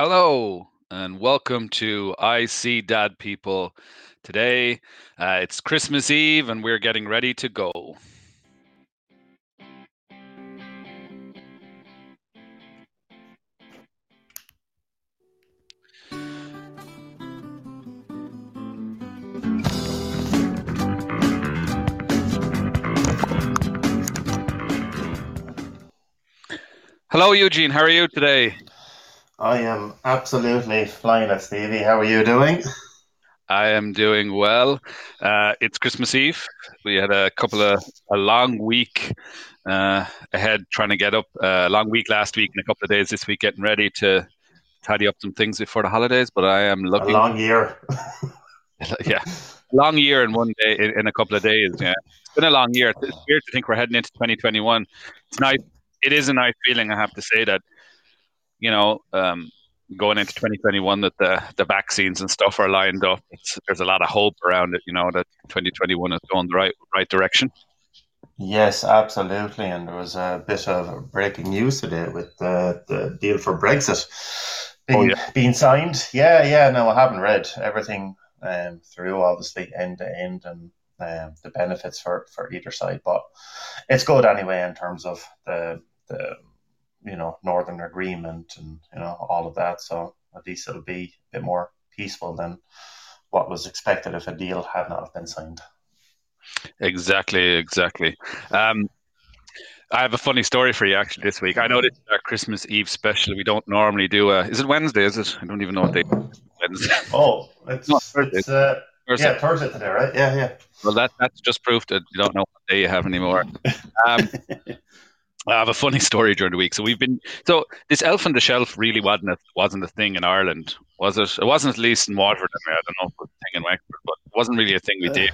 Hello and welcome to I See Dad People. Today uh, it's Christmas Eve and we're getting ready to go. Hello, Eugene. How are you today? I am absolutely flying it, Stevie. How are you doing? I am doing well. Uh, it's Christmas Eve. We had a couple of a long week uh, ahead, trying to get up. A uh, long week last week and a couple of days this week, getting ready to tidy up some things before the holidays. But I am looking a long year. yeah, long year in one day in, in, a couple of days. Yeah, it's been a long year. It's weird to think we're heading into 2021. It's nice. It is a nice feeling. I have to say that you know, um, going into 2021 that the, the vaccines and stuff are lined up. It's, there's a lot of hope around it, you know, that 2021 is going the right right direction. Yes, absolutely. And there was a bit of breaking news today with the, the deal for Brexit being, oh, yeah. being signed. Yeah, yeah. No, I haven't read everything um, through, obviously, end to end and um, the benefits for, for either side. But it's good anyway in terms of the the you know Northern Agreement and you know all of that. So at least it'll be a bit more peaceful than what was expected if a deal had not been signed. Exactly, exactly. Um, I have a funny story for you actually this week. I know this is our Christmas Eve special. We don't normally do a. Is it Wednesday? Is it? I don't even know what day. Wednesday. Oh, it's, no, Thursday. It's, uh, Thursday. Yeah, Thursday today, right? Yeah, yeah. Well, that that's just proof that you don't know what day you have anymore. Um, I have a funny story during the week. So we've been so this elf on the shelf really wasn't a, wasn't a thing in Ireland, was it? It wasn't at least in Waterford. I, mean, I don't know if it was a thing in Wexford, but it wasn't really a thing we did.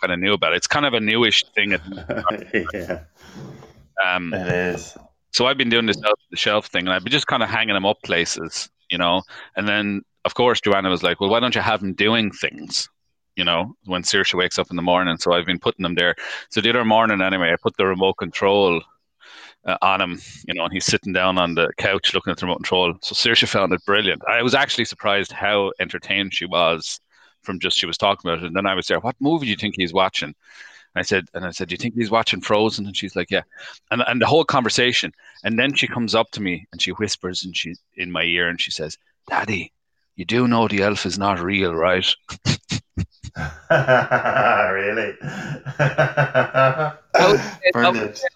kind of knew about it. It's kind of a newish thing. yeah. Um, it is. So I've been doing this elf on the shelf thing, and I've been just kind of hanging them up places, you know. And then, of course, Joanna was like, "Well, why don't you have them doing things?" you know, when Saoirse wakes up in the morning. So I've been putting them there. So the other morning, anyway, I put the remote control uh, on him, you know, and he's sitting down on the couch looking at the remote control. So Saoirse found it brilliant. I was actually surprised how entertained she was from just she was talking about it. And then I was there, what movie do you think he's watching? And I said, and I said, do you think he's watching Frozen? And she's like, yeah. And and the whole conversation. And then she comes up to me and she whispers and she in my ear and she says, Daddy, you do know the elf is not real, right? really?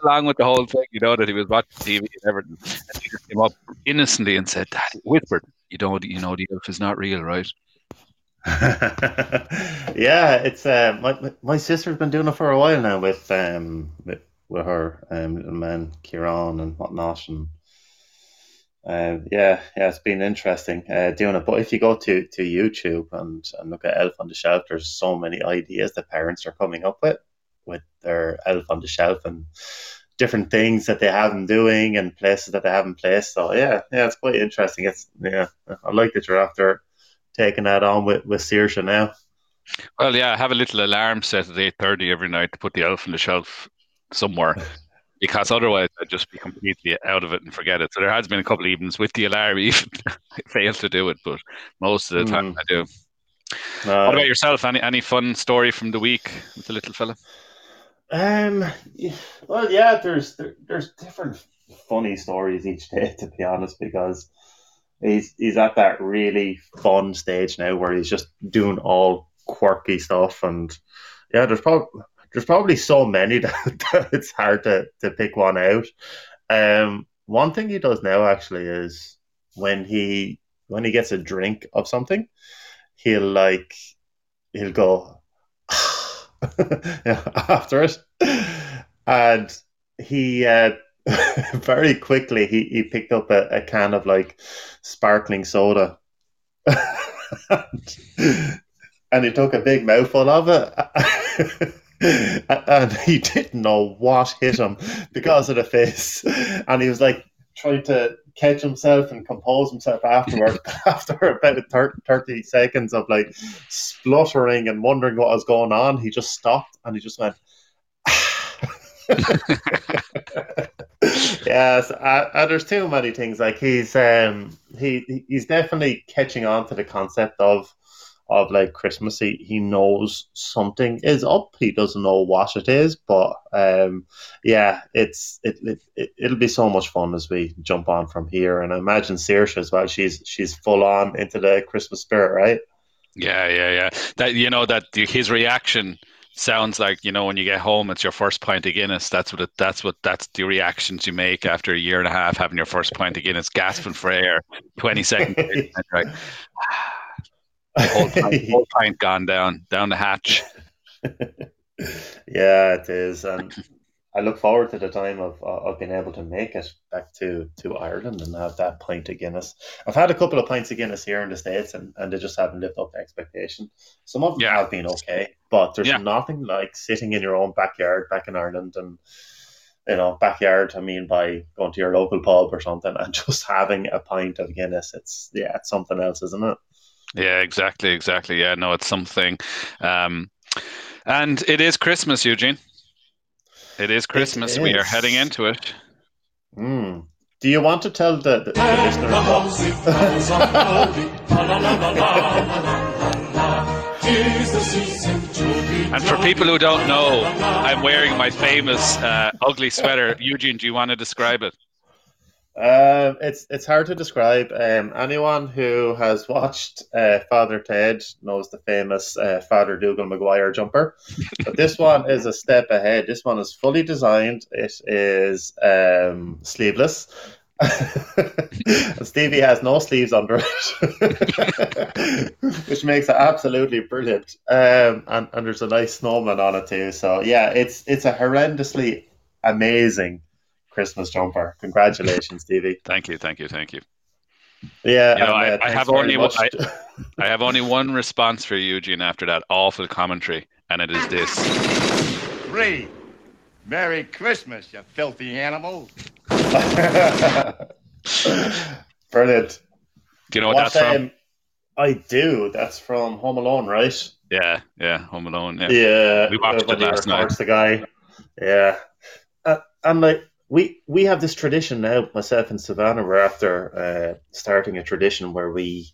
along with the whole thing, you know, that he was watching TV and everything. And he just came up innocently and said, Daddy, whispered, you know, you know, the elf is not real, right? yeah, it's uh, my my sister's been doing it for a while now with um with, with her um man Kieran and whatnot and uh, yeah, yeah, it's been interesting uh, doing it. But if you go to, to YouTube and, and look at Elf on the Shelf, there's so many ideas that parents are coming up with with their Elf on the Shelf and different things that they have them doing and places that they haven't placed. So yeah, yeah, it's quite interesting. It's yeah, I like that you're after taking that on with with Saoirse now. Well, yeah, I have a little alarm set at eight thirty every night to put the Elf on the Shelf somewhere. because otherwise I'd just be completely out of it and forget it. So there has been a couple of evenings with the alarm even I failed to do it, but most of the time mm. I do. Uh, what about yourself? Any any fun story from the week with the little fella? Um, well, yeah, there's there, there's different funny stories each day to be honest, because he's he's at that really fun stage now where he's just doing all quirky stuff and yeah, there's probably there's probably so many that, it's hard to, to pick one out. Um, one thing he does now actually is when he when he gets a drink of something, he'll like he'll go after it, and he uh, very quickly he, he picked up a, a can of like sparkling soda. and he took a big mouthful of it and he didn't know what hit him because of the face. And he was like trying to catch himself and compose himself afterward. After about 30 seconds of like spluttering and wondering what was going on, he just stopped and he just went, yes, uh, uh, there's too many things. Like he's um, he he's definitely catching on to the concept of of like Christmas. He he knows something is up. He doesn't know what it is, but um, yeah, it's it, it, it it'll be so much fun as we jump on from here. And I imagine Saoirse as well. She's she's full on into the Christmas spirit, right? Yeah, yeah, yeah. That you know that his reaction sounds like you know when you get home it's your first pint of Guinness. That's what it, that's what that's the reactions you make after a year and a half having your first pint of Guinness, gasping for air, twenty seconds, right? Whole pint, whole pint gone down down the hatch. yeah, it is, and I look forward to the time of of being able to make it back to, to Ireland and have that pint of Guinness. I've had a couple of pints of Guinness here in the States and, and they just haven't lived up to expectation. Some of them yeah. have been okay, but there's yeah. nothing like sitting in your own backyard back in Ireland and you know, backyard, I mean by going to your local pub or something and just having a pint of Guinness. It's yeah, it's something else, isn't it? Yeah, exactly, exactly. Yeah, no, it's something. Um, and it is Christmas, Eugene. It is Christmas. It is. We are heading into it. Mm. Do you want to tell the, the, the listeners And for people who don't know, I'm wearing my famous uh, ugly sweater. Eugene, do you want to describe it? Uh, it's it's hard to describe. Um, anyone who has watched uh, Father Ted knows the famous uh, Father Dougal Maguire jumper, but this one is a step ahead. This one is fully designed. It is um, sleeveless. Stevie has no sleeves under it, which makes it absolutely brilliant. Um, and, and there's a nice snowman on it too. So yeah, it's it's a horrendously amazing Christmas jumper. Congratulations, Stevie. thank you, thank you, thank you. Yeah, you know, I, I, have only I, I, have only one response for you, Eugene, after that awful commentary, and it is this: Three. Merry Christmas, you filthy animal. Brilliant. Do you know what, what that's um, from? I do. That's from Home Alone, right? Yeah, yeah, Home Alone. Yeah, yeah. We watched it last night. The guy. Yeah, uh, and like we we have this tradition now. Myself and Savannah were after uh, starting a tradition where we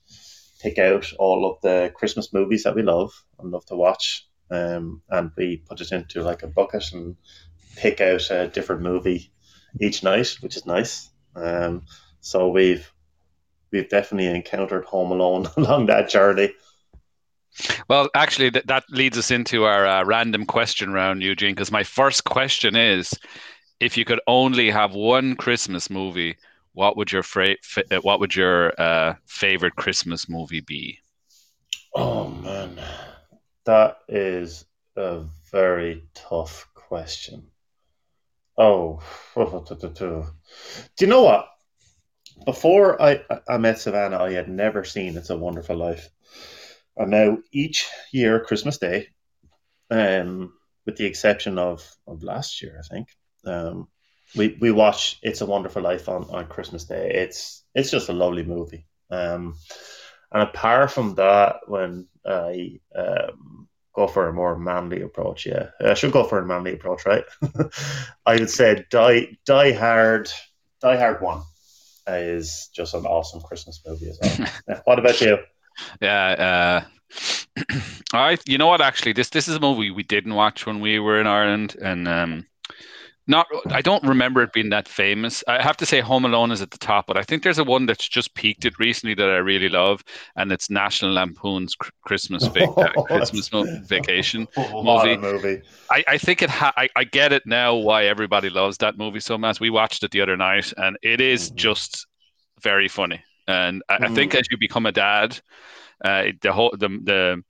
pick out all of the Christmas movies that we love and love to watch, um, and we put it into like a bucket and pick out a different movie each night, which is nice. Um, so we've we've definitely encountered Home Alone along that journey. Well, actually, that, that leads us into our uh, random question round, Eugene. Because my first question is if you could only have one Christmas movie, what would your fra- uh, what would your uh, favorite Christmas movie be? Oh man, that is a very tough question. Oh, do you know what? Before I, I met Savannah, I had never seen It's a Wonderful Life. And now each year, Christmas Day, um, with the exception of, of last year, I think, um, we we watch It's a Wonderful Life on, on Christmas Day. It's it's just a lovely movie. Um, and apart from that, when I um, go for a more manly approach, yeah, I should go for a manly approach, right? I would say Die Die Hard, Die Hard One is just an awesome Christmas movie as well. yeah. What about you? Yeah, uh, I you know what? Actually, this this is a movie we didn't watch when we were in Ireland, and um, not, I don't remember it being that famous. I have to say, Home Alone is at the top, but I think there's a one that's just peaked it recently that I really love, and it's National Lampoon's Christmas vac- uh, Christmas Vacation movie. movie. I, I think it. Ha- I, I get it now why everybody loves that movie so much. We watched it the other night, and it is mm. just very funny. And I, mm. I, think mm. as you become a dad, uh, the whole the the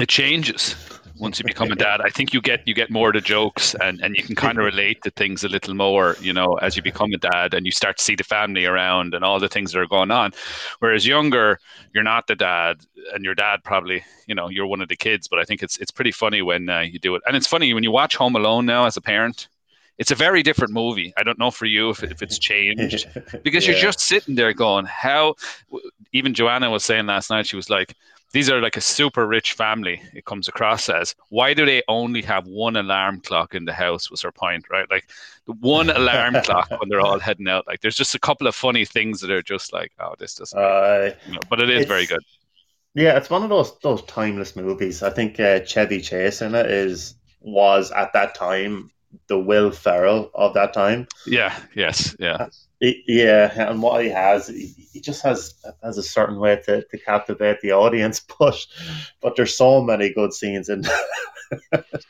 it changes once you become a dad. I think you get you get more of the jokes and, and you can kind of relate to things a little more, you know, as you become a dad and you start to see the family around and all the things that are going on. Whereas younger, you're not the dad, and your dad probably, you know, you're one of the kids. But I think it's it's pretty funny when uh, you do it, and it's funny when you watch Home Alone now as a parent. It's a very different movie. I don't know for you if, if it's changed because yeah. you're just sitting there going, how. Even Joanna was saying last night, she was like, these are like a super rich family. It comes across as why do they only have one alarm clock in the house? Was her point, right? Like the one alarm clock when they're all heading out. Like there's just a couple of funny things that are just like, oh, this doesn't. Uh, you know, but it is very good. Yeah, it's one of those those timeless movies. I think uh, Chevy Chase in it is was at that time the Will Ferrell of that time. Yeah. Yes. Yeah. Uh, yeah, and what he has, he just has has a certain way to, to captivate the audience. But but there's so many good scenes in.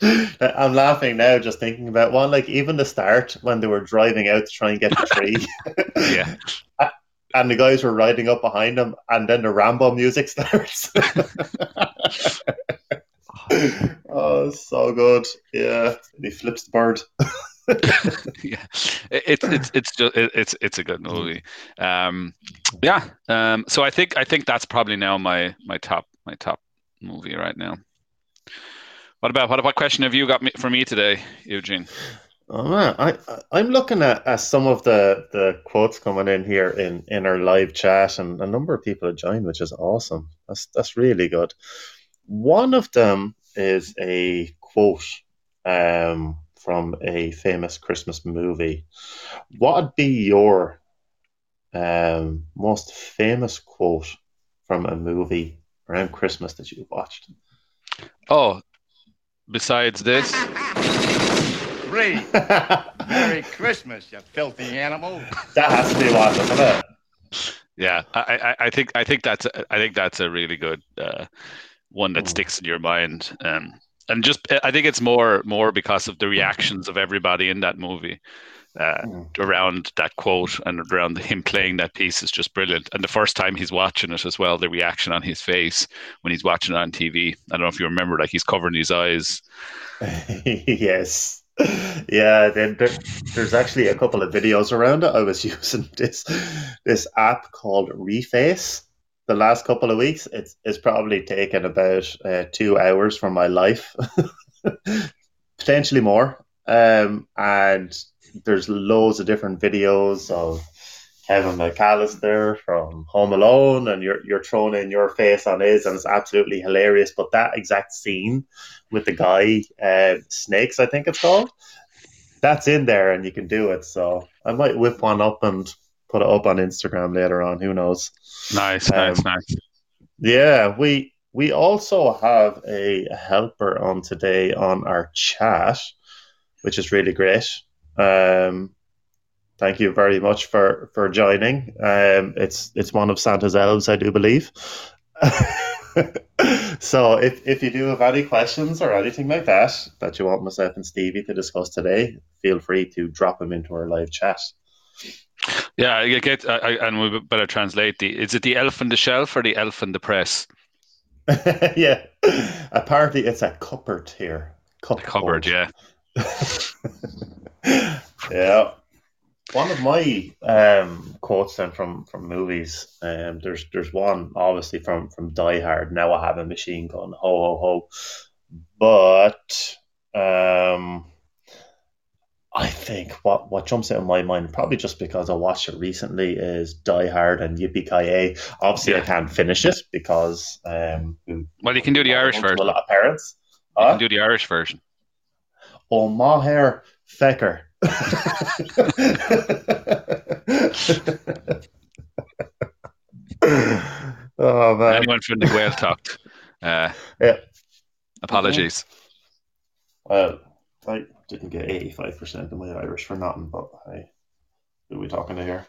I'm laughing now just thinking about one. Like even the start when they were driving out to try and get the tree. yeah. And the guys were riding up behind them, and then the Rambo music starts. oh, so good! Yeah, and he flips the bird. yeah, it's it's it's just it's it's a good movie. Um, yeah. Um, so I think I think that's probably now my my top my top movie right now. What about what what question have you got me, for me today, Eugene? Oh man, I I'm looking at, at some of the, the quotes coming in here in, in our live chat, and a number of people have joined, which is awesome. That's that's really good. One of them is a quote um, from a famous Christmas movie. What would be your um, most famous quote from a movie around Christmas that you watched? Oh, besides this. Ray, Merry Christmas, you filthy animal. That has to be one, doesn't it? Yeah, I, I, I think I think that's a, I think that's a really good uh, one that mm. sticks in your mind. Um, and just I think it's more more because of the reactions of everybody in that movie. Uh, mm. around that quote and around him playing that piece is just brilliant. And the first time he's watching it as well, the reaction on his face when he's watching it on TV. I don't know if you remember, like he's covering his eyes. yes. Yeah, then there, there's actually a couple of videos around it. I was using this this app called Reface, the last couple of weeks, it's it's probably taken about uh, two hours from my life, potentially more. Um, and there's loads of different videos of Kevin McAllister from Home Alone, and you're you're thrown in your face on his, and it's absolutely hilarious. But that exact scene with the guy, uh, Snakes, I think it's called, that's in there, and you can do it. So I might whip one up and put it up on Instagram later on. Who knows? Nice, um, nice, nice. Yeah, we we also have a helper on today on our chat, which is really great. Um, thank you very much for for joining. Um, it's it's one of Santa's elves, I do believe. so if, if you do have any questions or anything like that that you want myself and Stevie to discuss today, feel free to drop them into our live chat. Yeah, I get, I, and we better translate the. Is it the elf in the shelf or the elf in the press? yeah, apparently it's a cupboard here. Cup cupboard, yeah. yeah. One of my um, quotes then from from movies. Um, there's there's one obviously from from Die Hard. Now I have a machine gun. Ho ho ho. But um I think what, what jumps out in my mind, probably just because I watched it recently, is Die Hard and Yippee Ki Obviously, yeah. I can't finish it because. Um, well, you can do the Irish version. A lot of parents. You can do the Irish version. Oh, Maher Fecker. oh man! Anyone from the Gaeltacht? Uh, yeah. Apologies. Well, I didn't get 85% of my Irish for nothing, but I who are we talking to here?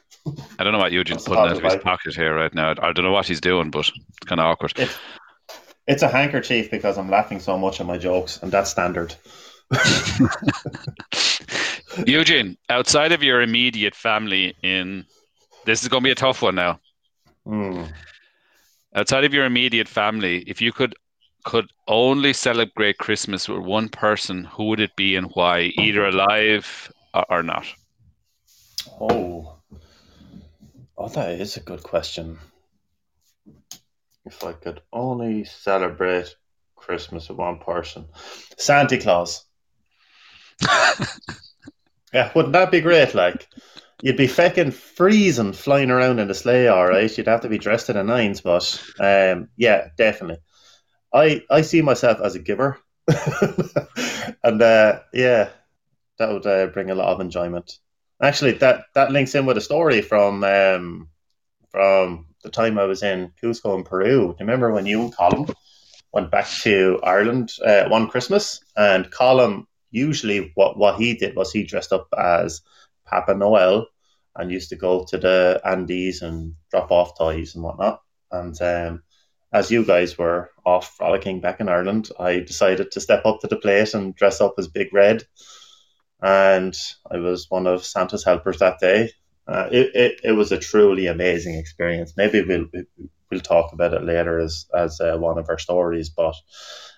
I don't know what Eugene's putting out of his pocket here right now. I don't know what he's doing, but it's kind of awkward. It's, it's a handkerchief because I'm laughing so much at my jokes, and that's standard. Eugene, outside of your immediate family in this is going to be a tough one now. Mm. Outside of your immediate family, if you could could only celebrate Christmas with one person, who would it be and why? Either alive or, or not? Oh, oh, that is a good question. If I could only celebrate Christmas with one person, Santa Claus. yeah, wouldn't that be great? Like, you'd be fecking freezing flying around in a sleigh, all right. You'd have to be dressed in a nines, but um, yeah, definitely. I I see myself as a giver, and uh, yeah, that would uh, bring a lot of enjoyment. Actually, that that links in with a story from um, from the time I was in Cusco in Peru. Remember when you and Colin went back to Ireland uh, one Christmas? And Colin usually what what he did was he dressed up as Papa Noel and used to go to the Andes and drop off toys and whatnot. And um, as you guys were off frolicking back in Ireland, I decided to step up to the plate and dress up as Big Red. And I was one of Santa's helpers that day. Uh, it, it, it was a truly amazing experience. Maybe we'll we'll talk about it later as as uh, one of our stories. But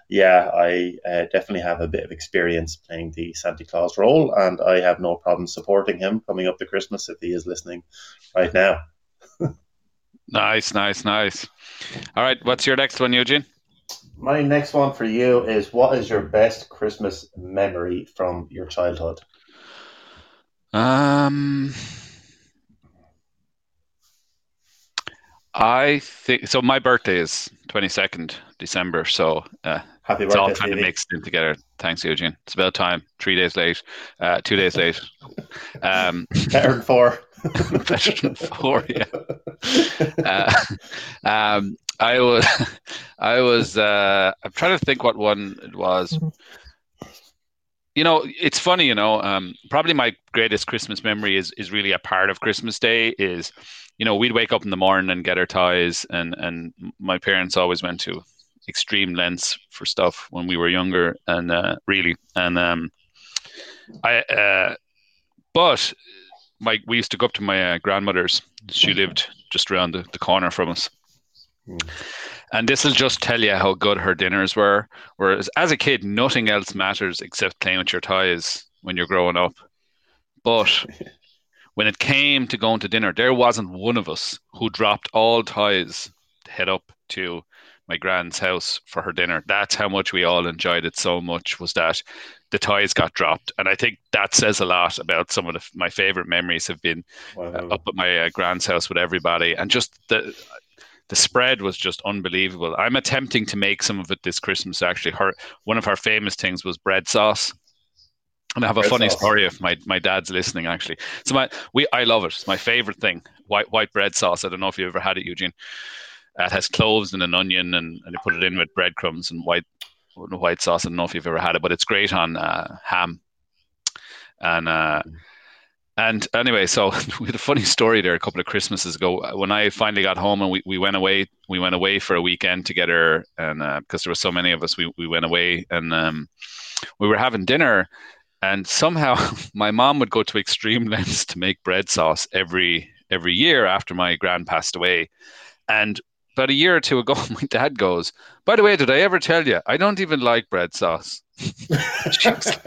yeah, I uh, definitely have a bit of experience playing the Santa Claus role, and I have no problem supporting him coming up to Christmas if he is listening right now. nice, nice, nice. All right, what's your next one, Eugene? My next one for you is what is your best Christmas memory from your childhood? Um, I think so. My birthday is twenty second December, so uh, Happy it's birthday, all kind of mixed in together. Thanks, Eugene. It's about time. Three days late, uh, two days late. Um, Better than four. better than four, yeah. Uh, um, I was, I was. Uh, I'm trying to think what one it was. You know, it's funny. You know, um, probably my greatest Christmas memory is is really a part of Christmas Day. Is you know we'd wake up in the morning and get our ties, and and my parents always went to extreme lengths for stuff when we were younger, and uh, really, and um, I. Uh, but my we used to go up to my uh, grandmother's. She lived just around the, the corner from us. Mm. And this will just tell you how good her dinners were. Whereas as a kid, nothing else matters except playing with your toys when you're growing up. But when it came to going to dinner, there wasn't one of us who dropped all ties to head up to my grand's house for her dinner. That's how much we all enjoyed it so much was that the ties got dropped. And I think that says a lot about some of the, my favorite memories have been Wow. uh, up at my uh, grand's house with everybody, and just the the spread was just unbelievable. I'm attempting to make some of it this Christmas. Actually, her one of her famous things was bread sauce. And I have a Bread funny sauce. story if my, my dad's listening. Actually, so my we I love it. It's my favorite thing. White white bread sauce. I don't know if you've ever had it, Eugene. Uh, it has cloves and an onion, and, and you put it in with breadcrumbs and white white sauce. I don't know if you've ever had it, but it's great on uh, ham. And uh, and anyway, so we had a funny story there a couple of Christmases ago when I finally got home and we, we went away. We went away for a weekend together, and uh, because there were so many of us, we, we went away and um, we were having dinner. And somehow my mom would go to extreme lengths to make bread sauce every every year after my grand passed away. And about a year or two ago, my dad goes, "By the way, did I ever tell you I don't even like bread sauce?" she was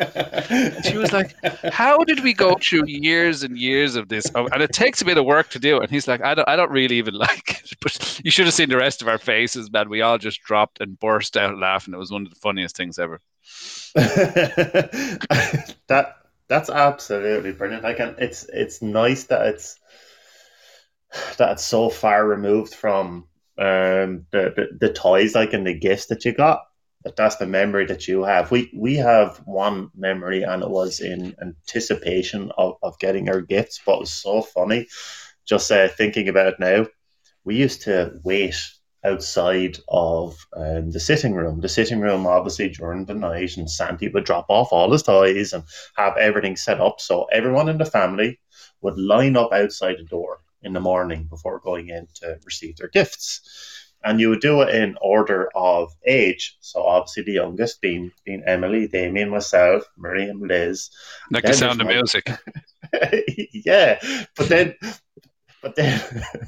she was like, "How did we go through years and years of this? Oh, and it takes a bit of work to do." it." And he's like, "I don't, I don't really even like it." But you should have seen the rest of our faces, man. We all just dropped and burst out laughing. It was one of the funniest things ever. that that's absolutely brilliant. Like, and it's it's nice that it's that it's so far removed from um the, the, the toys like and the gifts that you got. That that's the memory that you have. We we have one memory, and it was in anticipation of, of getting our gifts. But it was so funny, just uh, thinking about it now. We used to wait outside of um, the sitting room. The sitting room, obviously, during the night, and Santi would drop off all his toys and have everything set up. So everyone in the family would line up outside the door in the morning before going in to receive their gifts. And you would do it in order of age. So obviously the youngest being being Emily, Damien, myself, Miriam, Liz. Like the sound of my- music. yeah, but then, but then,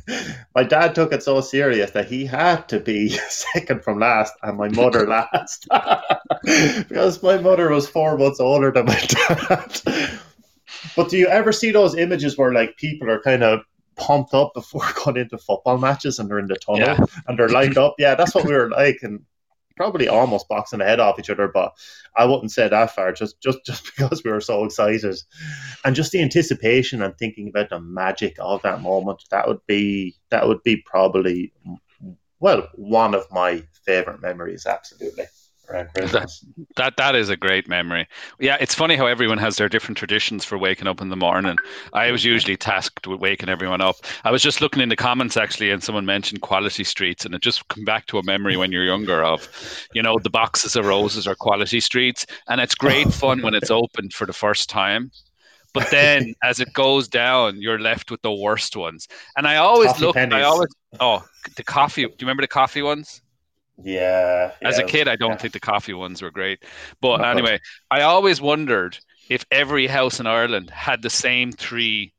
my dad took it so serious that he had to be second from last, and my mother last, because my mother was four months older than my dad. But do you ever see those images where like people are kind of pumped up before going into football matches and they're in the tunnel Yeah. and they're lined up? Yeah, that's what we were like, and probably almost boxing the head off each other, but I wouldn't say that far. Just just just because we were so excited, and just the anticipation and thinking about the magic of that moment. That would be that would be probably well one of my favorite memories. Absolutely around Christmas. That, that that is a great memory. Yeah, it's funny how everyone has their different traditions for waking up in the morning. I was usually tasked with waking everyone up. I was just looking in the comments actually, and someone mentioned quality streets, and it just come back to a memory when you're younger of, you know, the boxes of roses are quality streets, and it's great fun when it's opened for the first time. But then, as it goes down, you're left with the worst ones. And I always Coffee look. pennies. I always. Oh, the coffee. Do you remember the coffee ones? Yeah. As yeah, a kid, I don't yeah. think the coffee ones were great. But anyway, I always wondered if every house in Ireland had the same three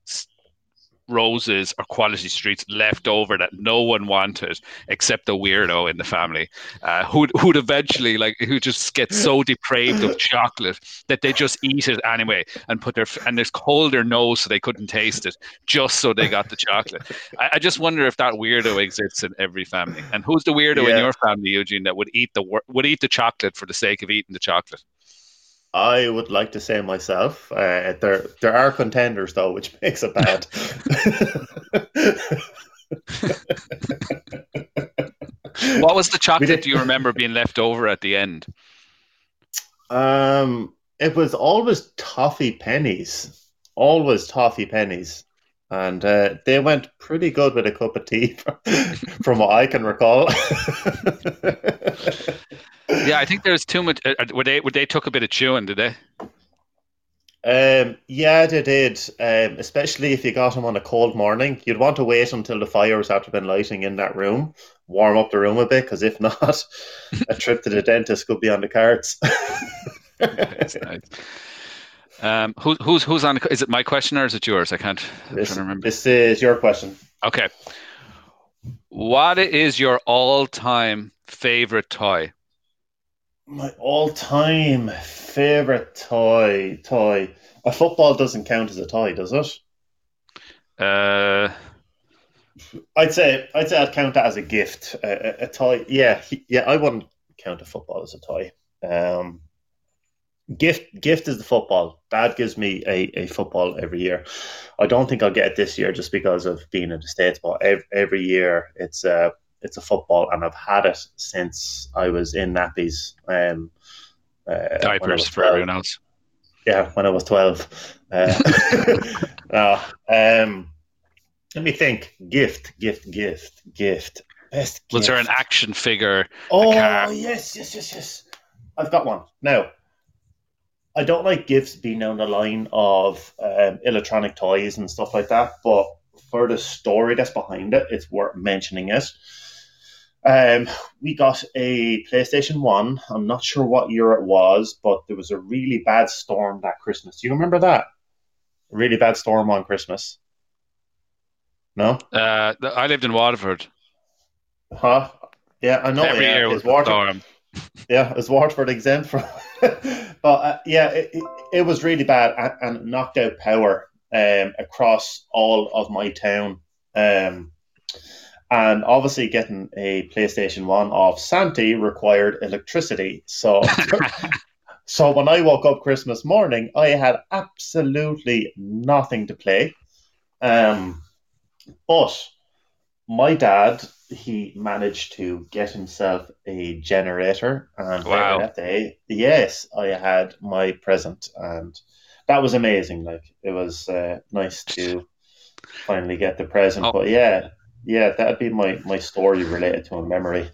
roses or quality streets left over that no one wanted except the weirdo in the family uh, who'd, who'd eventually like who just get so depraved of chocolate that they just eat it anyway and put their and just hold their nose so they couldn't taste it just so they got the chocolate. I, I just wonder if that weirdo exists in every family. And who's the weirdo in your family Eugene that would eat the would eat the chocolate for the sake of eating the chocolate I would like to say myself. Uh, there, there are contenders though, which makes it bad. what was the chocolate do you remember being left over at the end um, it was always toffee pennies, always toffee pennies, and uh, they went pretty good with a cup of tea, from what I can recall. yeah i think there's too much uh, uh, were they were they took a bit of chewing did they Um, yeah, they did. Um, especially if you got them on a cold morning, you'd want to wait until the fires after been lighting in that room, warm up the room a bit, because if not, a trip to the dentist could be on the cards. Nice. Um, who, who's who's on? Is it my question or is it yours? I can't. This, remember. this is your question. Okay. What is your all-time favorite toy? My all-time favorite toy. Toy. A football doesn't count as a toy, does it? Uh, I'd say I'd say I'd count that as a gift. A, a, a toy. Yeah, yeah. I wouldn't count a football as a toy. Um, gift gift is the football. Dad gives me a, a football every year. I don't think I'll get it this year just because of being in the states. But every, every year it's a it's a football, and I've had it since I was in nappies. Um, uh, diapers for 12 everyone else. yeah, when I was 12. Uh, no, um, let me think. Gift, gift, gift, gift. Best gift. Was there an action figure? Oh, yes, yes, yes, yes. I've got one. Now, I don't like gifts being down the line of um, electronic toys and stuff like that, but for the story that's behind it, it's worth mentioning it. Um, we got a PlayStation 1. I'm not sure what year it was, but there was a really bad storm that Christmas. Do you remember that? A really bad storm on Christmas. No? Uh, I lived in Waterford. Huh? Yeah, I know. Every yeah, year was water. storm. Yeah, is Waterford exempt from? but uh, yeah, it, it, it was really bad and, and knocked out power um, across all of my town. Um, and obviously, getting a PlayStation One off Santi required electricity. So, so when I woke up Christmas morning, I had absolutely nothing to play. Um, but my dad, he managed to get himself a generator, and Wow. that day, yes, I had my present, and that was amazing. Like it was uh, nice to finally get the present. Oh. But yeah, yeah, that'd be my my story related to a memory.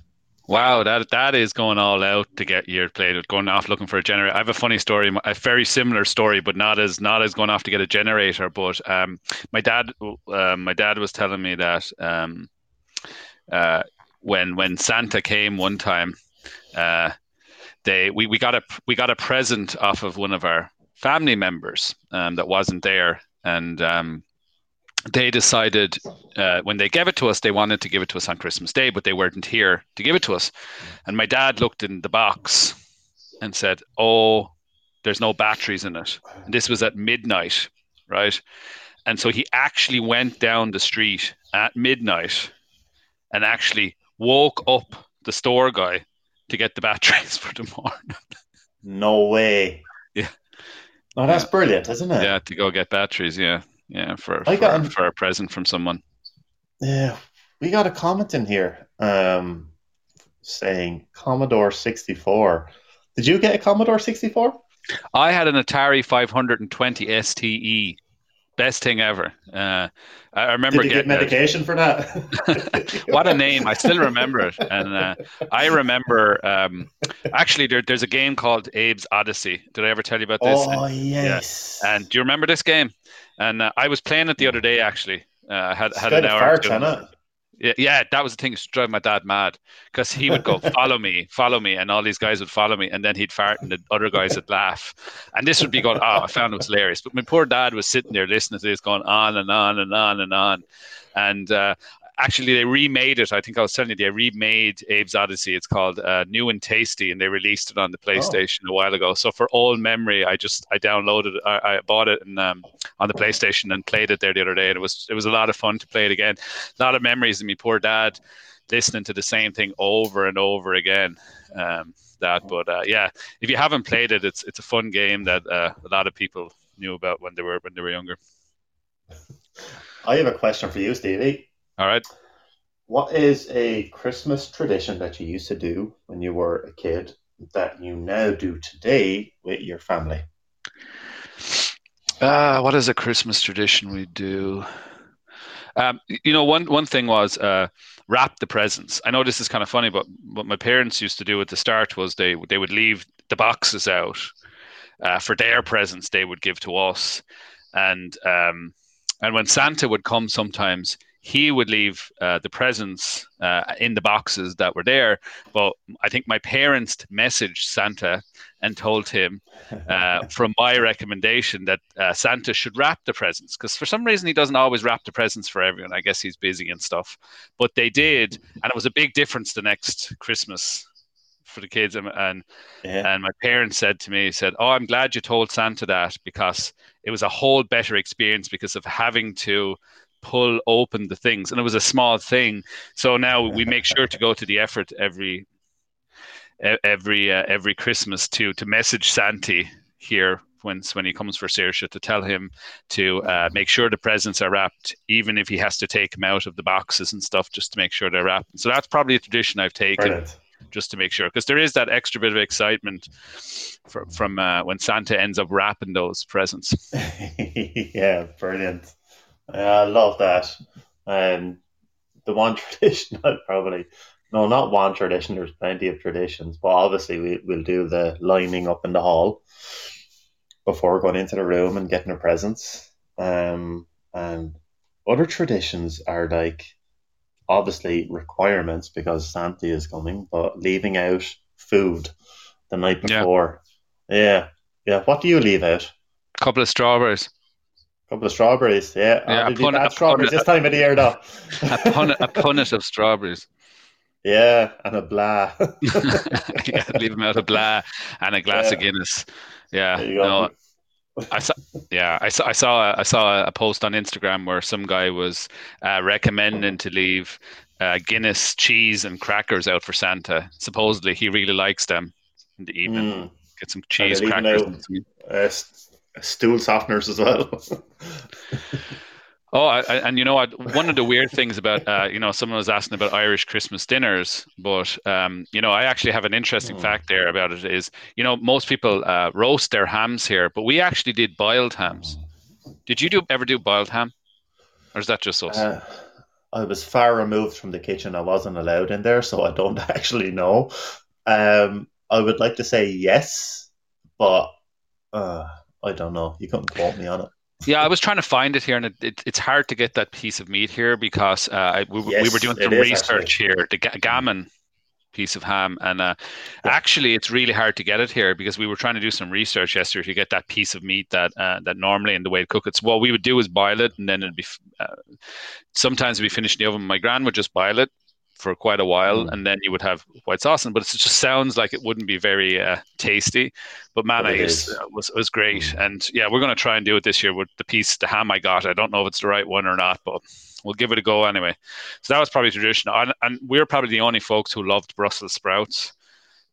Wow, that that is going all out to get your play. Going off looking for a generator. I have a funny story, a very similar story, but not as not as going off to get a generator. But um, my dad, uh, my dad was telling me that um, uh, when when Santa came one time, uh, they we, we got a we got a present off of one of our family members um, that wasn't there, and um, they decided uh, when they gave it to us, they wanted to give it to us on Christmas Day, but they weren't here to give it to us. And my dad looked in the box and said, "Oh, there's no batteries in it." And this was at midnight, right? And so he actually went down the street at midnight and actually woke up the store guy to get the batteries for the morning. No way. Yeah. Oh, that's brilliant, isn't it? yeah, to go get batteries. Yeah, yeah, for I for, got- for a present from someone. Yeah, we got a comment in here um, saying Commodore 64. Did you get a Commodore 64? I had an Atari 520 STE. Best thing ever. Uh, I remember Did you get getting it. medication for that? what a name! I still remember it, and uh, I remember um, actually there, there's a game called Abe's Odyssey. Did I ever tell you about this? Oh, yes. And do you remember this game? And uh, I was playing it the other day. Actually, uh, I had It's had an hour. farts. Yeah, yeah, that was the thing. It to drive my dad mad because he would go, "Follow me, follow me," and all these guys would follow me, and then he'd fart, and the other guys would laugh, and this would be going, "Oh, I found it was hilarious." But my poor dad was sitting there listening to this, going on and on and on and on, and uh, actually they remade it. I think I was telling you they remade Abe's Odyssey. It's called uh, New and Tasty, and they released it on the PlayStation a while ago. So for old memory, I just I downloaded, I, I bought it and um, on the PlayStation and played it there the other day, and it was it was a lot of fun to play it again. A lot of memories of me poor dad listening to the same thing over and over again. Um, that, but uh, yeah, if you haven't played it, it's it's a fun game that uh, a lot of people knew about when they were when they were younger. I have a question for you, Stevie. All right. What is a Christmas tradition that you used to do when you were a kid that you now do today with your family? Uh, what is a Christmas tradition we do? Um, you know, one one thing was uh, wrap the presents. I know this is kind of funny, but what my parents used to do at the start was they they would leave the boxes out uh, for their presents they would give to us, and um, and when Santa would come, sometimes he would leave uh, the presents uh, in the boxes that were there. But I think my parents messaged Santa and told him uh, from my recommendation that uh, Santa should wrap the presents because for some reason he doesn't always wrap the presents for everyone. I guess he's busy and stuff, but they did, and it was a big difference the next Christmas for the kids. And and, Yeah. and my parents said to me, said, "Oh, I'm glad you told Santa that because it was a whole better experience because of having to." Pull open the things and it was a small thing so now we make sure to go to the effort every every uh, every Christmas to to message Santi here when when he comes for Saoirse to tell him to uh, make sure the presents are wrapped, even if he has to take them out of the boxes and stuff, just to make sure they're wrapped. So that's probably a tradition I've taken Brilliant. just to make sure, because there is that extra bit of excitement from from uh, when Santa ends up wrapping those presents. yeah, brilliant. Yeah, I love that. Um, the one tradition probably no, not one tradition. There's plenty of traditions, but obviously we we'll do the lining up in the hall before going into the room and getting our presents. Um, and other traditions are like obviously requirements because Santa is coming, but leaving out food the night Yeah. before. Yeah, yeah. What do you leave out? A couple of strawberries, couple of strawberries, yeah. Yeah, Oh, a pun- a strawberries pun- this time of the year, though. a punnet, a punnet of strawberries. yeah, and a blah. yeah, leave them out of blah and a glass of Guinness. Yeah, no, I saw, yeah, I saw, I saw, a, I saw a post on Instagram where some guy was uh, recommending to leave uh, Guinness cheese and crackers out for Santa. Supposedly, he really likes them in the evening. Mm, Get some cheese crackers. out- uh, stool softeners as well. oh, I, I- and you know what? One of the weird things about, uh, you know, someone was asking about Irish Christmas dinners, but um, you know, I actually have an interesting Hmm. fact there about it. Is you know, most people uh, roast their hams here, but we actually did boiled hams. Did you do ever do boiled ham, or is that just us? Uh, I was far removed from the kitchen. I wasn't allowed in there, so I don't actually know. Um, I would like to say yes, but uh, I don't know. You couldn't quote me on it. Yeah, I was trying to find it here, and it, it, it's hard to get that piece of meat here because uh, I, we, we were doing some research here. The ga- gammon piece of ham, and uh, Yeah. actually, it's really hard to get it here because we were trying to do some research yesterday to get that piece of meat that uh, that normally in the way to cook it. So what we would do is boil it, and then it'd be. Uh, sometimes it'd be finished in the oven. My gran would just boil it for quite a while, Mm. and then you would have white sauce. in, But it just sounds like it wouldn't be very uh, tasty. But man, But I it used, is. uh, was was great, Mm. and yeah, we're going to try and do it this year with the piece, the ham I got. I don't know if it's the right one or not, but we'll give it a go anyway. So that was probably traditional, and, and we're probably the only folks who loved Brussels sprouts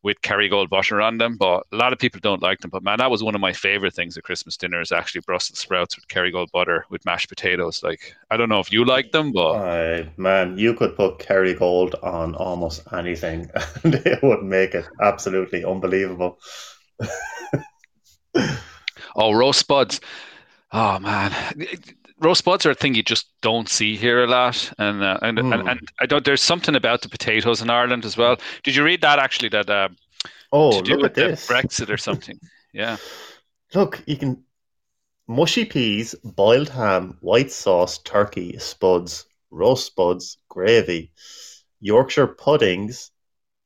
with Kerrygold butter on them, but a lot of people don't like them. But man, that was one of my favorite things at Christmas dinner is actually Brussels sprouts with Kerrygold butter with mashed potatoes. Like I don't know if you like them, but uh, man, you could put Kerrygold on almost anything, and it would make it absolutely unbelievable. oh, roast spuds. Oh man, roast spuds are a thing you just don't see here a lot, and uh, and, mm. and, and I don't. There's something about the potatoes in Ireland as well. Did you read that actually? That uh, oh, look at this. Brexit or something. yeah. Look, you can mushy peas, boiled ham, white sauce, turkey, spuds, roast spuds, gravy, Yorkshire puddings,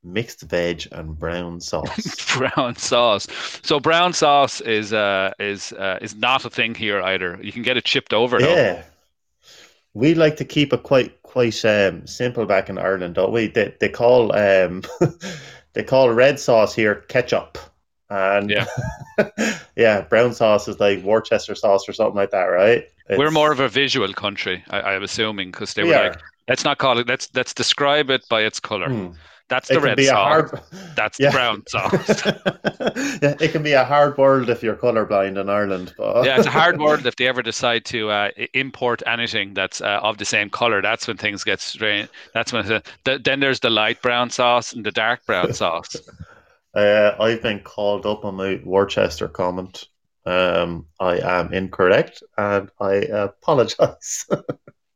mixed veg and brown sauce. brown sauce. So brown sauce is uh is uh, is not a thing here either. You can get it chipped over. Yeah. Though. We like to keep it quite quite um, simple back in Ireland, don't we? They they call um they call red sauce here ketchup. And yeah, yeah, brown sauce is like Worcester sauce or something like that, right? It's, We're more of a visual country, I, am assuming, because they we were like, let's not call it, let's let's describe it by its color. Hmm. That's the red sauce. Hard... That's yeah. the brown sauce. yeah, it can be a hard world if you're colorblind in Ireland. But... yeah, it's a hard world if they ever decide to uh, import anything that's uh, of the same color. That's when things get strange. That's when the, then there's the light brown sauce and the dark brown sauce. Uh, I've been called up on my Worcester comment. Um, I am incorrect, and I apologize.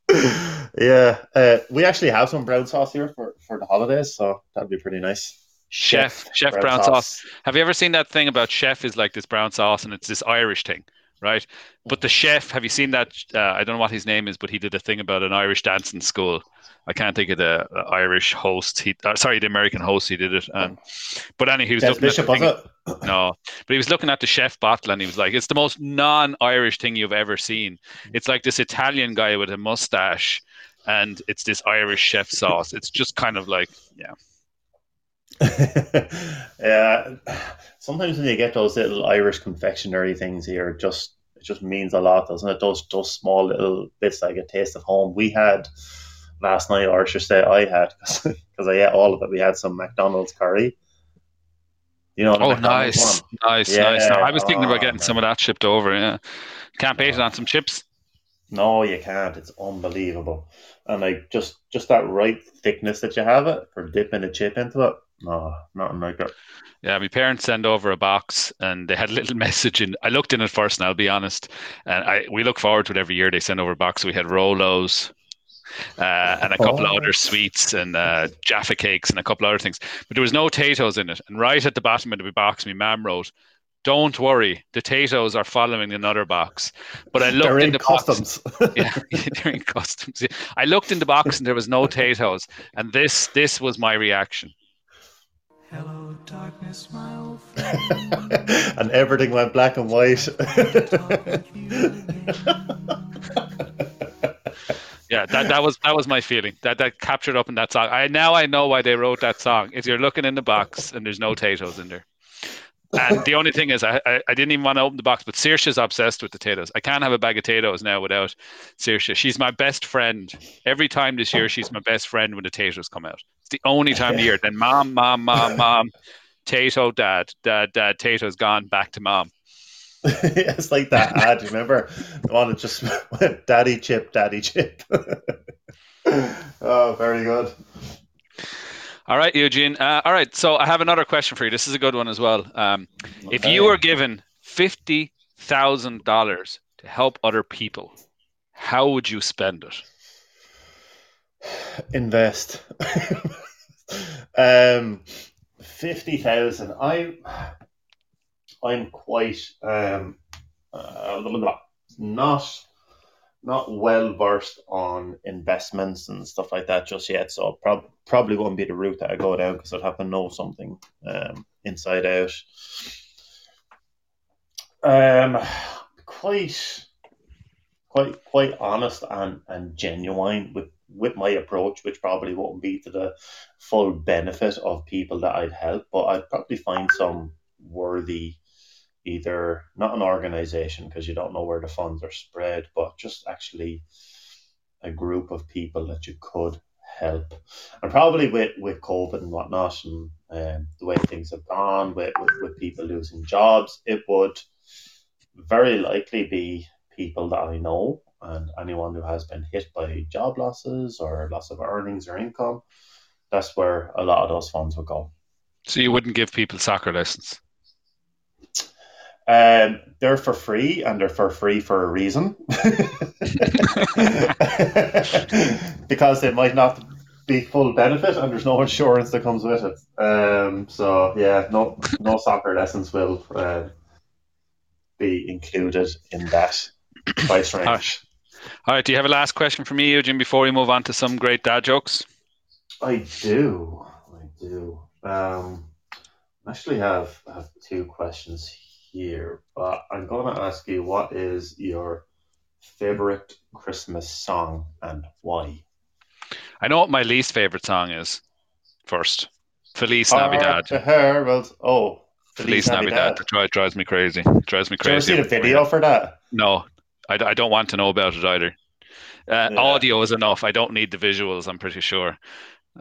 yeah, uh, we actually have some brown sauce here for, for the holidays, so that'd be pretty nice. Chef, chef, chef brown, brown sauce. sauce. Have you ever seen that thing about chef is like this brown sauce and it's this Irish thing, right? But the chef, have you seen that? Uh, I don't know what his name is, but he did a thing about an Irish dancing school. I can't think of the Irish host. He, uh, sorry, the American host. He did it. Um, but anyway, he was looking Bishop, at the thing, no, but he was looking at the chef bottle and he was like, "It's the most non-Irish thing you've ever seen. It's like this Italian guy with a mustache, and it's this Irish chef sauce. It's just kind of like, yeah." yeah, sometimes when you get those little Irish confectionery things here, it just it just means a lot, doesn't it? Those those small little bits like a taste of home. We had last night, or I should say, I had because I ate all of it. We had some McDonald's curry. You know, oh, nice, one. nice, yeah. nice. I was thinking oh, about getting man. some of that shipped over. Yeah, can't beat it on some chips. No, you can't. It's unbelievable, and like just just that right thickness that you have it for dipping a chip into it. No, nothing like it. Yeah, my parents send over a box and they had a little message in. I looked in it first, and I'll be honest. And I we look forward to it every year. They send over a box. We had Rolos, uh, and a couple oh. of other sweets and uh, Jaffa cakes and a couple of other things. But there was no potatoes in it. And right at the bottom of the box, my mum wrote, "Don't worry, the potatoes are following another box." But I looked they're in, in the customs. box. yeah, they're in customs. I looked in the box and there was no potatoes, and this this was my reaction. Hello, darkness, my old friend. and everything went black and white. Yeah, that, that was that was my feeling. That that captured up in that song. I now I know why they wrote that song. If you're looking in the box and there's no potatoes in there. And the only thing is, I, I, I, didn't even want to open the box, but Saoirse's obsessed with potatoes. I can't have a bag of potatoes now without Saoirse. She's my best friend. Every time this year, she's my best friend when the potatoes come out. It's the only time of the year. Then mom, mom, mom, mom, Tato, dad, dad, dad, Tato's gone back to mom. it's like that ad. Remember the one that just went "Daddy Chip, Daddy Chip." oh, very good. All right, Eugene. Uh, all right, so I have another question for you. This is a good one as well. Um, okay. If you were given fifty thousand dollars to help other people, how would you spend it? Invest. um, fifty thousand. I I'm quite um, uh, not not well versed on investments and stuff like that just yet. So prob- probably won't be the route that I go down because I'd have to know something um, inside out. Um, quite quite quite honest and, and genuine with with my approach, which probably won't be to the full benefit of people that I'd help, but I'd probably find some worthy either not an organization because you don't know where the funds are spread, but just actually a group of people that you could help. And probably with, with COVID and whatnot and um, the way things have gone with, with, with people losing jobs, it would very likely be people that I know and anyone who has been hit by job losses or loss of earnings or income. That's where a lot of those funds would go. So you wouldn't give people soccer lessons? Um, they're for free and they're for free for a reason. because they might not be full benefit and there's no insurance that comes with it. Um, so yeah, no no soccer lessons will uh, be included in that price range. All right, do you have a last question for me, Eugene, before we move on to some great dad jokes? I do. I do. Um, I actually have, have two questions here, but I'm going to ask you what is your favorite Christmas song and why? I know what my least favorite song is. First, Feliz Navidad. The Herald. Oh, Feliz, Feliz Navidad. Navidad. It drives me crazy. It drives me crazy. Did you ever see the video for that? No, I, I don't want to know about it either. Uh, yeah. Audio is enough. I don't need the visuals. I'm pretty sure.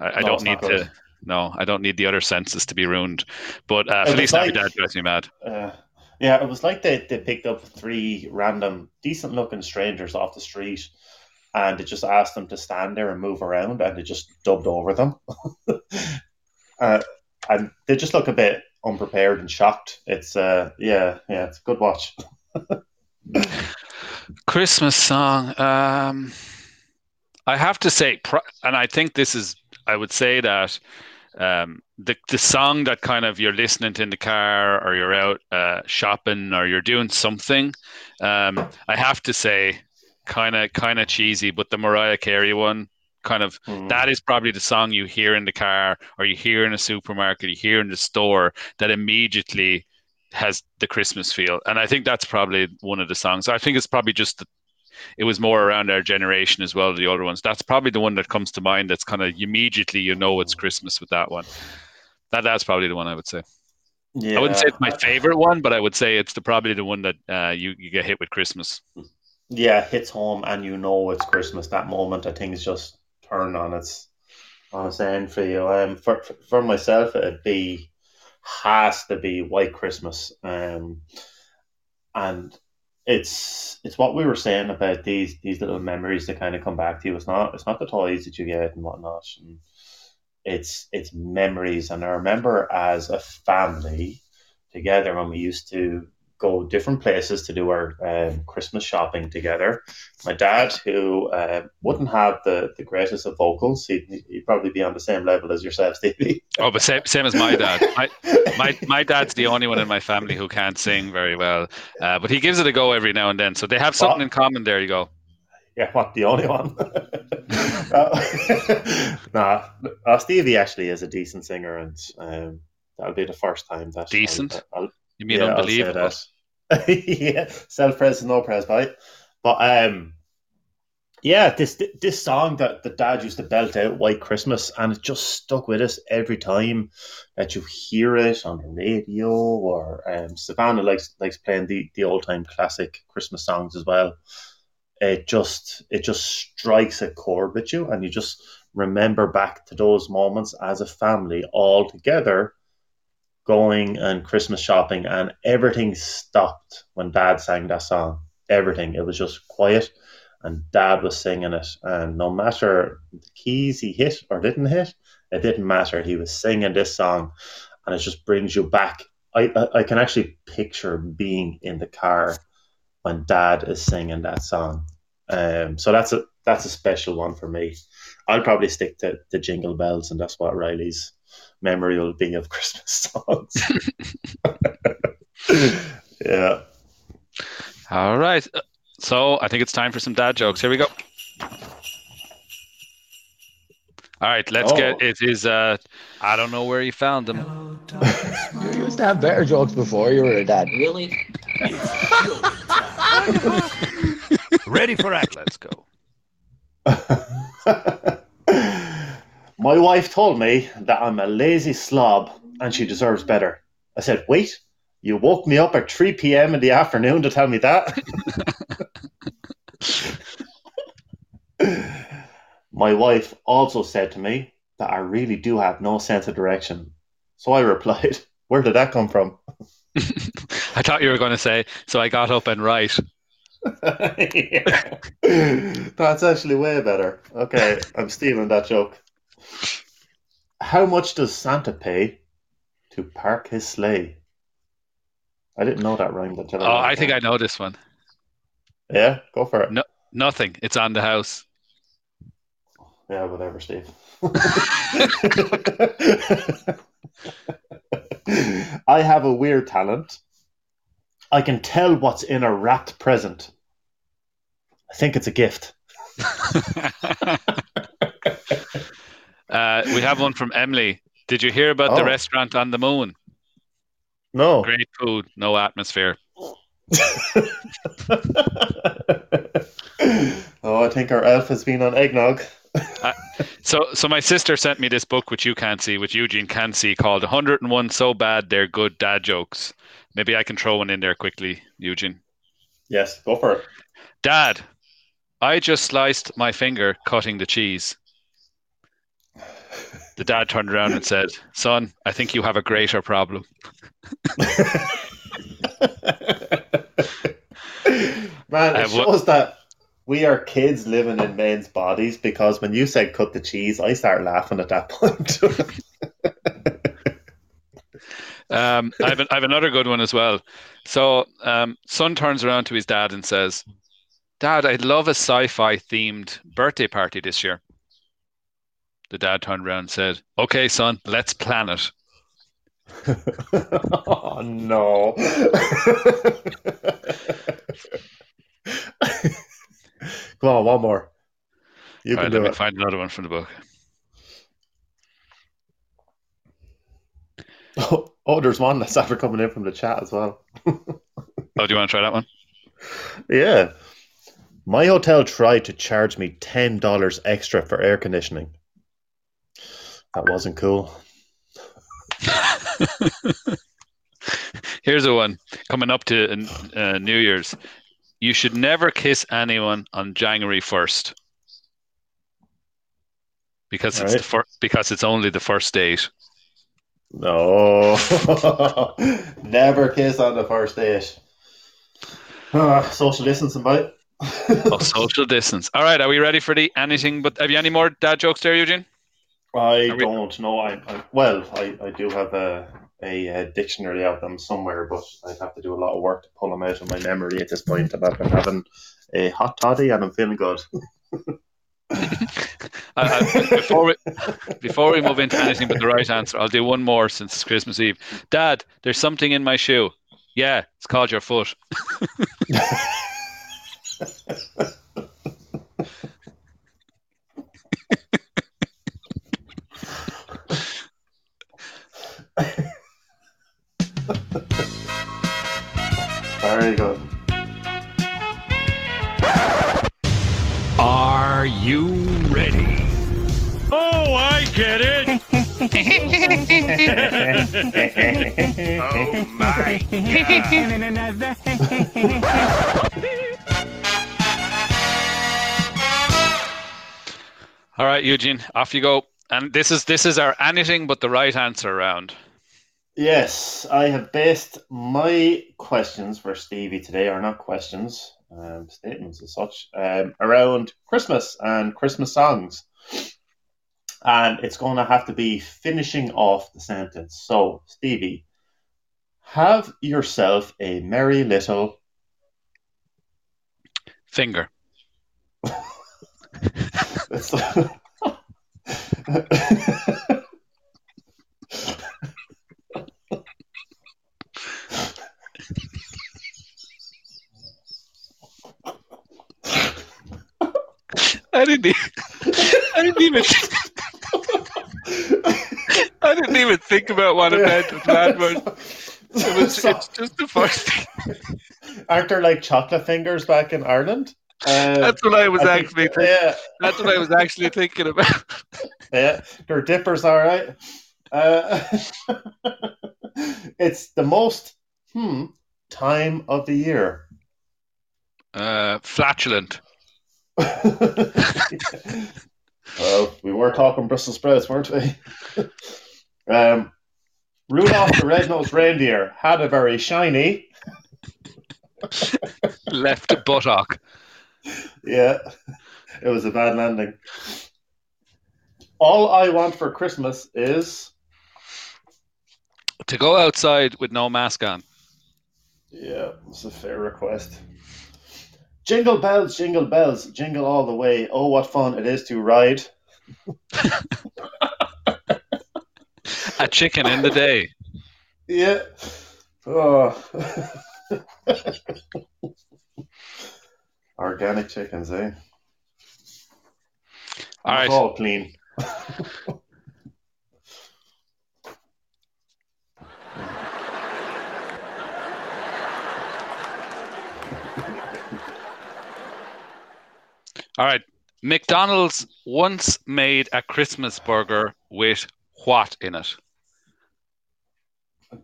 I, I no, don't need to. No, I don't need the other senses to be ruined. But uh, Feliz like, Navidad drives me mad. Uh, yeah, it was like they, they picked up three random, decent looking strangers off the street and they just asked them to stand there and move around and they just dubbed over them. uh, and they just look a bit unprepared and shocked. It's, uh, yeah, yeah, it's a good watch. Christmas song. Um, I have to say, and I think this is, I would say that um, the the song that kind of you're listening to in the car or you're out uh, shopping or you're doing something. Um, I have to say, kind of kind of cheesy, but the Mariah Carey one, kind of mm. that is probably the song you hear in the car or you hear in a supermarket, you hear in the store that immediately has the Christmas feel. And I think that's probably one of the songs. I think it's probably just the, it was more around our generation as well, the older ones. That's probably the one that comes to mind that's kind of immediately you know it's Christmas with that one. That that's probably the one I would say. Yeah. I wouldn't say it's my favorite one, but I would say it's the probably the one that uh, you, you get hit with Christmas. Yeah, hits home and you know it's Christmas that moment. I think it's just turn on its on its end for you. Um, for for myself, it'd be has to be White Christmas. Um, and it's it's what we were saying about these these little memories that kind of come back to you. It's not it's not the toys that you get and whatnot. And it's it's memories. And I remember as a family together when we used to go different places to do our um, Christmas shopping together. My dad, who uh, wouldn't have the, the greatest of vocals, he'd, he'd probably be on the same level as yourself, Stevie. Oh, but same, same as my dad. My, my, my dad's the only one in my family who can't sing very well, uh, but he gives it a go every now and then. So they have something in common there. You go. Yeah, what the only one? nah, uh, Stevie actually is a decent singer, and um, that'll be the first time that decent. I'll, I'll, you mean yeah, unbelievable? yeah, self praise no praise, right? But um, yeah, this this song that the dad used to belt out, "White Christmas," and it just stuck with us every time that you hear it on the radio. Or um, Savannah likes likes playing the the old time classic Christmas songs as well. It just it just strikes a chord with you, and you just remember back to those moments as a family all together going and Christmas shopping, and everything stopped when Dad sang that song. Everything. It was just quiet, and Dad was singing it. And no matter the keys he hit or didn't hit, it didn't matter. He was singing this song, and it just brings you back. I, I, I can actually picture being in the car when Dad is singing that song. Um, so that's a that's a special one for me. I'll probably stick to the Jingle Bells, and that's what Riley's memory will be of Christmas songs. yeah. All right. So I think it's time for some dad jokes. Here we go. All right, let's oh. get it. Is uh, I don't know where you found them. you used to have better jokes before you were a dad. Really? Ready for act? Let's go. My wife told me that I'm a lazy slob and she deserves better. I said, Wait, you woke me up at 3 p.m. in the afternoon to tell me that? My wife also said to me that I really do have no sense of direction. So I replied, Where did that come from? I thought you were going to say, so I got up and right. That's actually way better. Okay, I'm stealing that joke. How much does Santa pay to park his sleigh? I didn't know that rhymed until Oh, I think I know this one. Yeah, go for it. No. Nothing. It's on the house. Yeah, whatever, Steve. I have a weird talent. I can tell what's in a wrapped present. I think it's a gift. uh, we have one from Emily. Did you hear about the Oh. restaurant on the moon? No. Great food, no atmosphere. oh, I think our elf has been on eggnog. So, so my sister sent me this book, which you can't see, which Eugene can see, called "101 So Bad They're Good Dad Jokes." Maybe I can throw one in there quickly, Eugene. Yes, go for it. Dad, I just sliced my finger cutting the cheese. The dad turned around and said, "Son, I think you have a greater problem." Man, Uh, it what- shows that we are kids living in men's bodies because when you said cut the cheese, I started laughing at that point. Um, I, have an, I have another good one as well. So, um, son turns around to his dad and says, "Dad, I'd love a sci-fi themed birthday party this year." The dad turned around and said, "Okay, son, let's plan it." oh no. Come on, one more. You All can right, do let me it. find another one from the book. Oh, oh, there's one that's after coming in from the chat as well. Oh, do you want to try that one? Yeah. My hotel tried to charge me $10 extra for air conditioning. That wasn't cool. Here's a one coming up to uh, New Year's. You should never kiss anyone on January first because it's Right. the fir- because it's only the first date. No. Never kiss on the first date. Ah, social distancing, bye. Oh, social distance. All right, are we ready for the anything? But have you any more dad jokes there, Eugene? I we- don't know. I, I well, I, I do have a, a, uh dictionary of them somewhere, but I'd have to do a lot of work to pull them out of my memory at this point. And I've been having a hot toddy and I'm feeling good. Uh, before we before we move into anything but the right answer, I'll do one more since it's Christmas Eve. Dad, there's something in my shoe. Yeah, it's called your foot. Very good. Are you ready? Oh, I get it. oh my All right, Eugene, off you go. And this is this is our anything but the right answer round. Yes, I have based my questions for Stevie today, are not questions, um, statements as such, um, around Christmas and Christmas songs. And it's going to have to be finishing off the sentence. So, Stevie, have yourself a merry little. Finger. I didn't. e- I didn't even. I didn't even think about what it meant with words. It was, it's just the first thing. Aren't there like chocolate fingers back in Ireland? Uh, That's what I was I think- actually. Thinking. yeah, That's what I was actually thinking about. yeah, they're dippers, all right. Uh, it's the most hmm time of the year. Uh, flatulent. Well, we were talking Brussels sprouts, weren't we? um, Rudolph the red-nosed reindeer had a very shiny. Left buttock. Yeah, it was a bad landing. All I want for Christmas is To go outside with no mask on. yeah, it's a fair request. Jingle bells, jingle bells, jingle all the way. Oh, what fun it is to ride! A chicken in the day. Yeah. Oh. Organic chickens, eh? All right. All clean. All right. McDonald's once made a Christmas burger with what in it?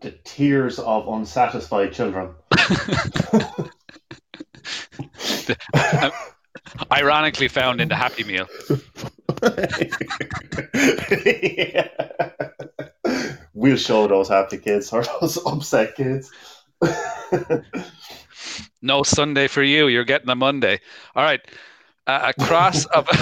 The tears of unsatisfied children. Ironically found in the Happy Meal. We'll show those happy kids or those upset kids. No Sunday for you. You're getting a Monday. All right. A cross of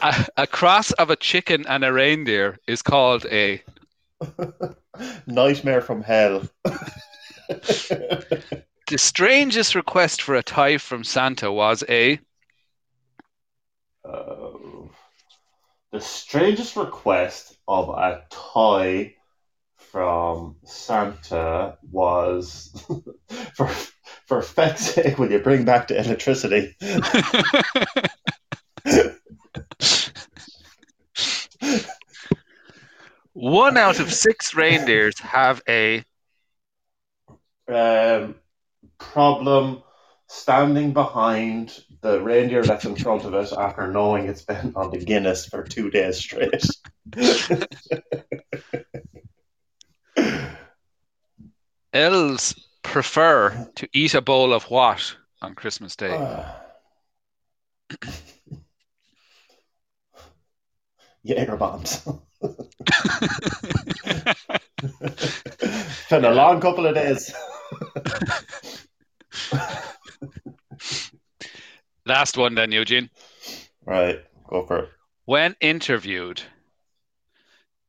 a, a cross of a chicken and a reindeer is called a Nightmare from hell. the strangest request for a tie from Santa was a Uh, the strangest request of a toy from Santa was for for feck's sake, will you bring back the electricity? one out of six reindeers have a Um, problem standing behind the reindeer that's in front of it after knowing it's been on the Guinness for two days straight. elves prefer to eat a bowl of what on Christmas Day? Ah. Jaeger bombs. been a long couple of days. Last one then, Eugene. Right, go for it. When interviewed,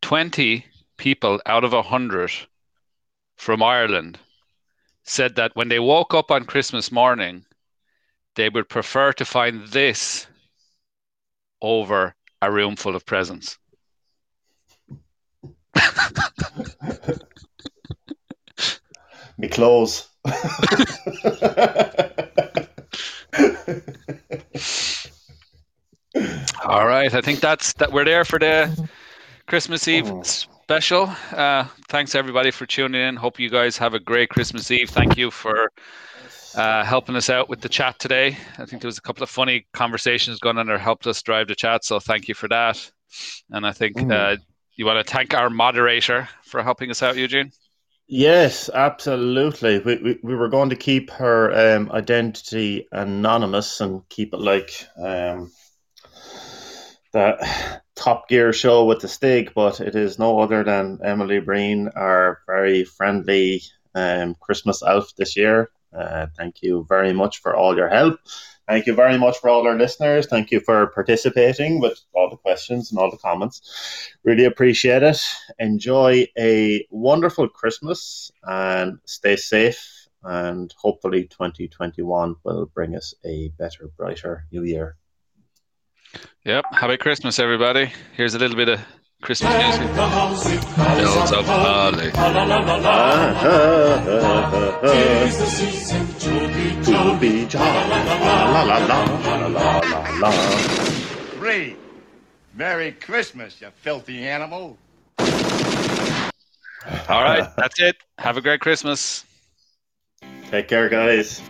20 people out of 100 from Ireland said that when they woke up on Christmas morning, they would prefer to find this over a room full of presents. Me clothes. All right, I think that's that. We're there for the Christmas Eve Oh. Special. Uh, thanks everybody for tuning in. Hope you guys have a great Christmas Eve. Thank you for uh, helping us out with the chat today. I think there was a couple of funny conversations going on that helped us drive the chat. So thank you for that. And I think Mm. uh, you want to thank our moderator for helping us out, Eugene. Yes, absolutely. We, we, we were going to keep her um, identity anonymous and keep it like um, that Top Gear show with the Stig, but it is no other than Emily Breen, our very friendly um, Christmas elf this year. Uh, thank you very much for all your help. Thank you very much for all our listeners. Thank you for participating with all the questions and all the comments. Really appreciate it. Enjoy a wonderful Christmas and stay safe. And hopefully, 2021 will bring us a better, brighter new year. Yep. Happy Christmas, everybody. Here's a little bit of Christmas music. Bells of Holly. To be jolly. Three. Merry Christmas, you filthy animal. All right. That's it. Have a great Christmas. Take care, guys.